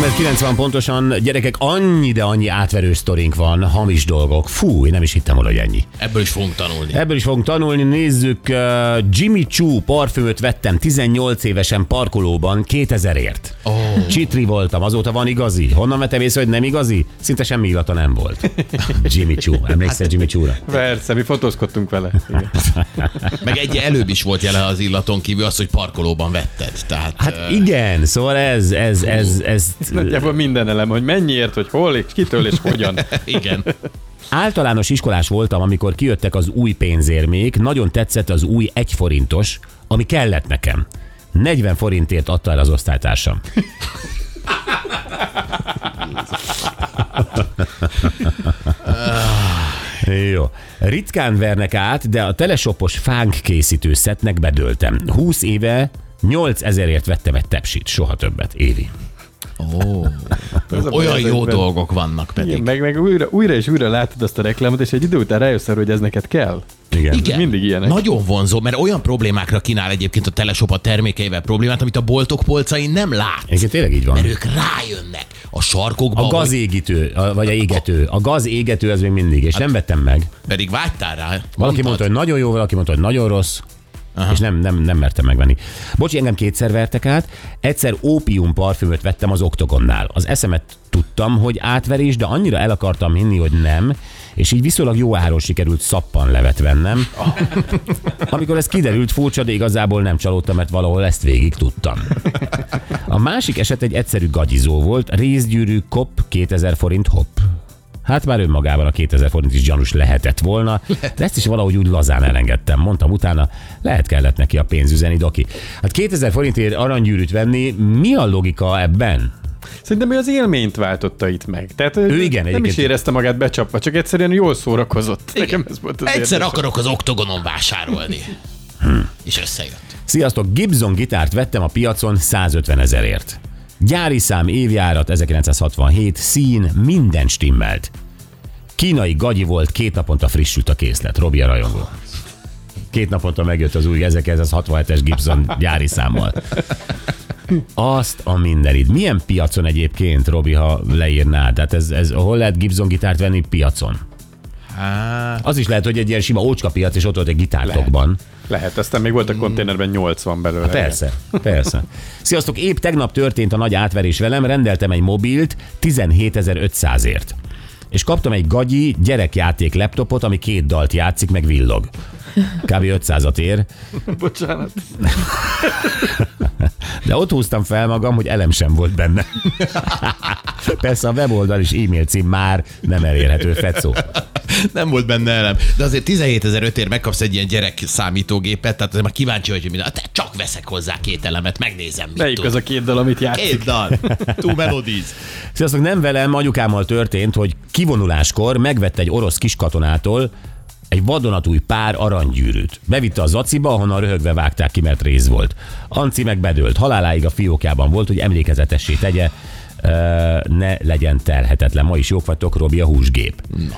390 pontosan, gyerekek, annyi, de annyi átverő sztorink van, hamis dolgok. Fú, én nem is hittem volna, hogy ennyi. Ebből is fogunk tanulni. Ebből is fogunk tanulni, nézzük. Uh, Jimmy Choo parfümöt vettem 18 évesen parkolóban 2000ért. Oh. Csitri voltam, azóta van igazi. Honnan vettem észre, hogy nem igazi? Szinte semmi illata nem volt. Jimmy Choo, emlékszel Jimmy Choo-ra? Persze, mi fotózkodtunk vele. Igen. Meg egy előbb is volt jele az illaton kívül az, hogy parkolóban vetted. Tehát, Hát igen, szóval ez, ez, ez, ez, Nagyjából minden elem, hogy mennyiért, hogy hol, és kitől és hogyan. igen. Általános iskolás voltam, amikor kijöttek az új pénzérmék, nagyon tetszett az új egyforintos, ami kellett nekem. 40 forintért adta el az osztálytársam. Jó. Ritkán vernek át, de a telesopos fánk készítő szetnek bedöltem. 20 éve 8000ért vettem egy tepsit, soha többet, Évi. Ó. Ez Olyan jó dolgok vannak pedig. Igen, meg, meg újra, újra és újra látod azt a reklámot, és egy idő után rájössz arra, hogy ez neked kell. Igen. Igen. Mindig ilyenek. Nagyon vonzó, mert olyan problémákra kínál egyébként a Teleshop a termékeivel problémát, amit a boltok polcain nem lát. Egyébként tényleg így van. Mert ők rájönnek a sarkokba, A gazégítő, a- vagy a égető. A gaz égető az még mindig, és nem vettem meg. pedig vágytál rá. Valaki mondtad. mondta, hogy nagyon jó, valaki mondta, hogy nagyon rossz. Aha. És nem, nem, nem mertem megvenni. Bocsi, engem kétszer vertek át. Egyszer ópium parfümöt vettem az Oktogonnál. Az eszemet tudtam, hogy átverés, de annyira el akartam hinni, hogy nem, és így viszonylag jó áron sikerült szappan levet vennem. Amikor ez kiderült, furcsa, de igazából nem csalódtam, mert valahol ezt végig tudtam. A másik eset egy egyszerű gagyizó volt, részgyűrű kop 2000 forint hopp. Hát már önmagában a 2000 forint is gyanús lehetett volna, de ezt is valahogy úgy lazán elengedtem. Mondtam utána, lehet kellett neki a pénz üzeni, doki. Hát 2000 forintért aranygyűrűt venni, mi a logika ebben? Szerintem ő az élményt váltotta itt meg. Tehát ő igen, nem is érezte magát becsapva, csak egyszerűen jól szórakozott. Nekem ez volt az Egyszer érdekes. akarok az oktogonon vásárolni. És összejött. Sziasztok, Gibson gitárt vettem a piacon 150 ezerért. Gyári szám, évjárat 1967, szín, minden stimmelt. Kínai gagyi volt, két naponta frissült a készlet. Robi a rajongó. Két naponta megjött az új 1967-es Gibson gyári számmal. Azt a mindenit. Milyen piacon egyébként, Robi, ha leírnád? Tehát ez, ez hol lehet Gibson gitárt venni piacon? Hát, Az is lehet, hogy egy ilyen sima ócska piac, és ott volt egy gitártokban. Lehet, aztán még volt a konténerben 80 belőle. Persze, persze. Sziasztok, épp tegnap történt a nagy átverés velem, rendeltem egy mobilt 17.500-ért. És kaptam egy gagyi gyerekjáték laptopot, ami két dalt játszik, meg villog. Kb. 500-at ér, Bocsánat. de ott húztam fel magam, hogy elem sem volt benne. Persze a weboldal és e-mail cím már nem elérhető, Fecó. nem volt benne elem. De azért 17 ezer ötért megkapsz egy ilyen gyerek számítógépet, tehát azért már kíváncsi vagy, hogy minden. Te csak veszek hozzá két elemet, megnézem, mit Melyik tud. az a két dal, amit játszik? Két dal. Two melodies. Sziasztok, nem velem, anyukámmal történt, hogy kivonuláskor megvett egy orosz kiskatonától egy vadonatúj pár aranygyűrűt. Bevitte a zaciba, ahonnan röhögve vágták ki, mert rész volt. Anci meg bedőlt. Haláláig a fiókjában volt, hogy emlékezetessé tegye, ne legyen terhetetlen. Ma is jók vagytok, Robi a húsgép. Na.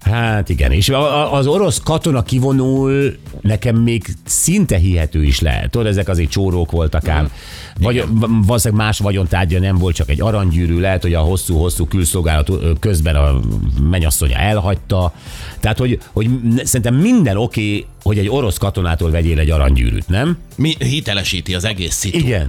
Hát igen, és az orosz katona kivonul, nekem még szinte hihető is lehet. Tudod, ezek azért csórók voltak ám. Vagy, valószínűleg más vagyontárgya nem volt, csak egy aranygyűrű, lehet, hogy a hosszú-hosszú külszolgálat közben a mennyasszonya elhagyta. Tehát, hogy, hogy szerintem minden oké, okay, hogy egy orosz katonától vegyél egy aranygyűrűt, nem? Mi hitelesíti az egész szitu. Igen.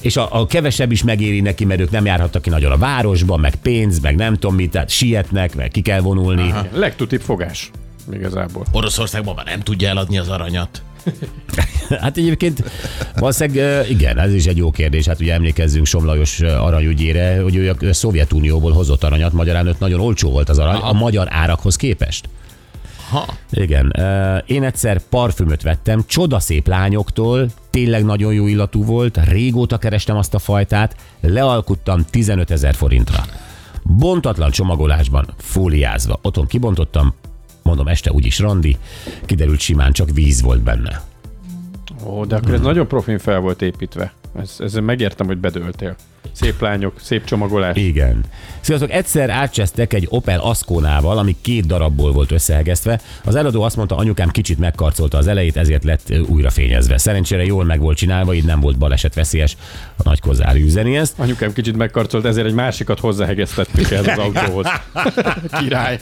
És a, a kevesebb is megéri neki, mert ők nem járhattak ki nagyon a városban, meg pénz, meg nem tudom mit, tehát sietnek, meg ki kell vonulni. Aha. Legtutibb fogás. Igazából. Oroszországban már nem tudja eladni az aranyat. Hát egyébként valószínűleg igen, ez is egy jó kérdés. Hát ugye emlékezzünk Somlajos aranyügyére, hogy ő a Szovjetunióból hozott aranyat, magyarán ott nagyon olcsó volt az arany, Aha. a magyar árakhoz képest. Ha. Igen. Én egyszer parfümöt vettem, csodaszép lányoktól, tényleg nagyon jó illatú volt, régóta kerestem azt a fajtát, lealkuttam 15 ezer forintra. Bontatlan csomagolásban, fóliázva. Otthon kibontottam, mondom este úgyis randi, kiderült simán csak víz volt benne. Ó, de akkor ez nagyon profin fel volt építve. Ez, ez megértem, hogy bedőltél. Szép lányok, szép csomagolás. Igen. Sziasztok, egyszer átcsesztek egy Opel Asconával, ami két darabból volt összehegesztve. Az eladó azt mondta, anyukám kicsit megkarcolta az elejét, ezért lett újra fényezve. Szerencsére jól meg volt csinálva, így nem volt baleset veszélyes. A nagy kozár üzeni ezt. Anyukám kicsit megkarcolt, ezért egy másikat hozzáhegesztettük ez az autóhoz. Király.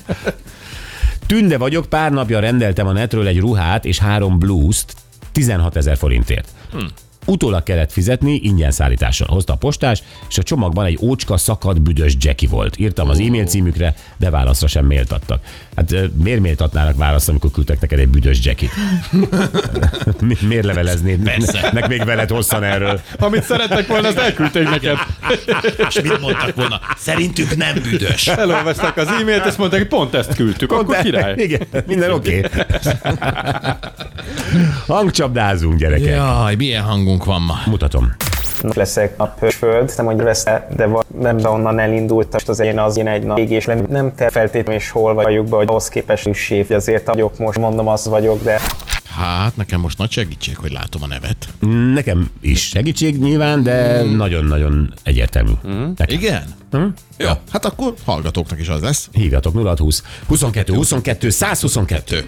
Tünde vagyok, pár napja rendeltem a netről egy ruhát és három blúzt 16 ezer forintért. Hm. Utólag kellett fizetni, ingyen szállítással hozta a postás, és a csomagban egy ócska szakadt büdös Jackie volt. Írtam az e-mail címükre, de válaszra sem méltattak. Hát miért méltatnának választ, amikor küldtek neked egy büdös Jackie-t? Mi- miért leveleznéd? Persze. Meg még veled hosszan erről. Amit szerettek volna, azt elküldték neked. És mit mondtak volna? Szerintük nem büdös. Elolvasták az e-mailt, és mondták, hogy pont ezt küldtük. Akkor király. Igen, minden oké. Okay. Hangcsapdázunk, gyerekek. Jaj, milyen hangunk van ma. Mutatom. leszek a föld, nem hogy lesz de va- nem de onnan elindult, az én az én egy nap és nem, nem te feltétlenül is hol vagyok be, hogy ahhoz képest üssé, azért vagyok most, mondom az vagyok, de Hát, nekem most nagy segítség, hogy látom a nevet. Nekem is segítség nyilván, de nagyon-nagyon egyértelmű. Nekem. Igen? Jó, hát akkor hallgatóknak is az lesz. Hívjatok 0620 22 22 122.